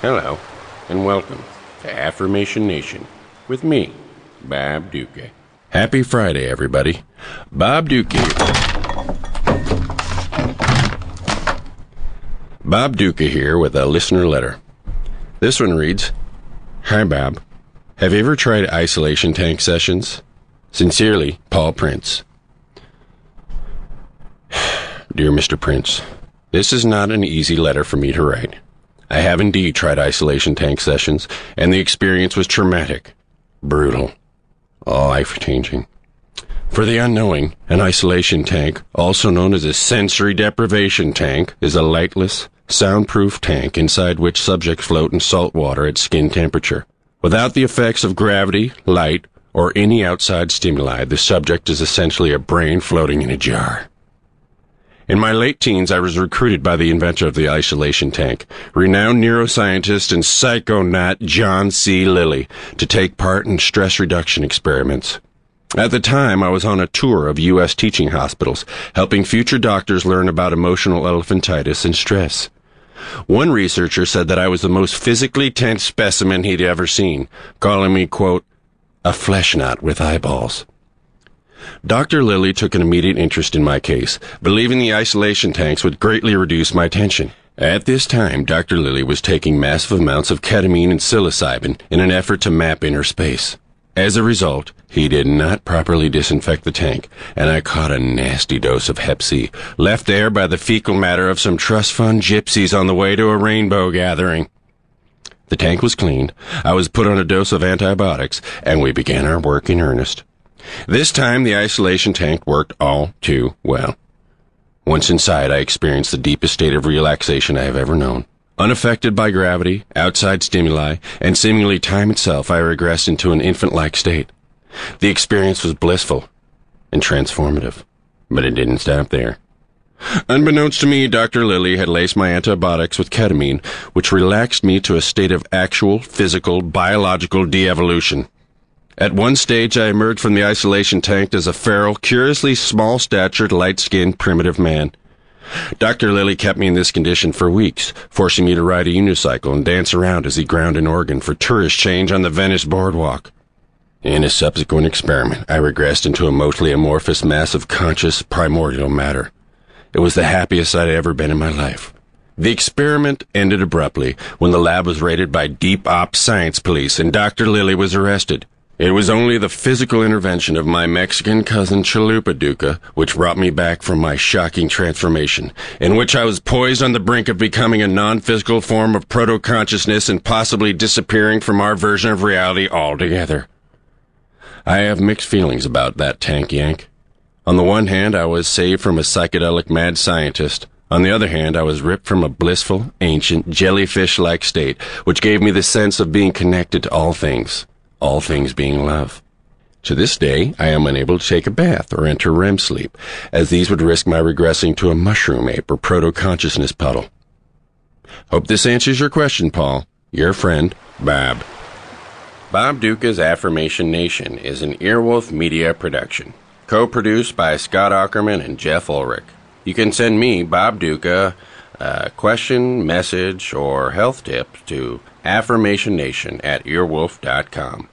Hello, and welcome to Affirmation Nation with me, Bob Ducca. Happy Friday, everybody. Bob Ducca. Bob Ducca here with a listener letter. This one reads Hi, Bob. Have you ever tried isolation tank sessions? Sincerely, Paul Prince. Dear Mr. Prince, this is not an easy letter for me to write. I have indeed tried isolation tank sessions, and the experience was traumatic, brutal, life changing. For the unknowing, an isolation tank, also known as a sensory deprivation tank, is a lightless, soundproof tank inside which subjects float in salt water at skin temperature. Without the effects of gravity, light, or any outside stimuli, the subject is essentially a brain floating in a jar. In my late teens, I was recruited by the inventor of the isolation tank, renowned neuroscientist and psychonaut John C. Lilly, to take part in stress reduction experiments. At the time, I was on a tour of U.S. teaching hospitals, helping future doctors learn about emotional elephantitis and stress. One researcher said that I was the most physically tense specimen he'd ever seen, calling me, quote, a flesh knot with eyeballs. Dr. Lilly took an immediate interest in my case, believing the isolation tanks would greatly reduce my tension. At this time, Dr. Lilly was taking massive amounts of ketamine and psilocybin in an effort to map inner space. As a result, he did not properly disinfect the tank, and I caught a nasty dose of Hep C, left there by the fecal matter of some trust fund gypsies on the way to a rainbow gathering. The tank was cleaned, I was put on a dose of antibiotics, and we began our work in earnest. This time, the isolation tank worked all too well. Once inside, I experienced the deepest state of relaxation I have ever known. Unaffected by gravity, outside stimuli, and seemingly time itself, I regressed into an infant like state. The experience was blissful and transformative, but it didn't stop there. Unbeknownst to me, Dr. Lilly had laced my antibiotics with ketamine, which relaxed me to a state of actual, physical, biological de evolution. At one stage, I emerged from the isolation tank as a feral, curiously small statured, light skinned, primitive man. Dr. Lilly kept me in this condition for weeks, forcing me to ride a unicycle and dance around as he ground an organ for tourist change on the Venice boardwalk. In a subsequent experiment, I regressed into a mostly amorphous mass of conscious, primordial matter. It was the happiest I'd ever been in my life. The experiment ended abruptly when the lab was raided by Deep Ops Science Police and Dr. Lilly was arrested. It was only the physical intervention of my Mexican cousin Chalupa Ducca which brought me back from my shocking transformation, in which I was poised on the brink of becoming a non-physical form of proto-consciousness and possibly disappearing from our version of reality altogether. I have mixed feelings about that tank yank. On the one hand, I was saved from a psychedelic mad scientist. On the other hand, I was ripped from a blissful, ancient, jellyfish-like state, which gave me the sense of being connected to all things all things being love. To this day, I am unable to take a bath or enter REM sleep, as these would risk my regressing to a mushroom ape or proto-consciousness puddle. Hope this answers your question, Paul. Your friend, Bob. Bob Ducca's Affirmation Nation is an Earwolf Media production, co-produced by Scott Aukerman and Jeff Ullrich. You can send me, Bob Ducca, a question, message, or health tip to affirmationnation at earwolf.com.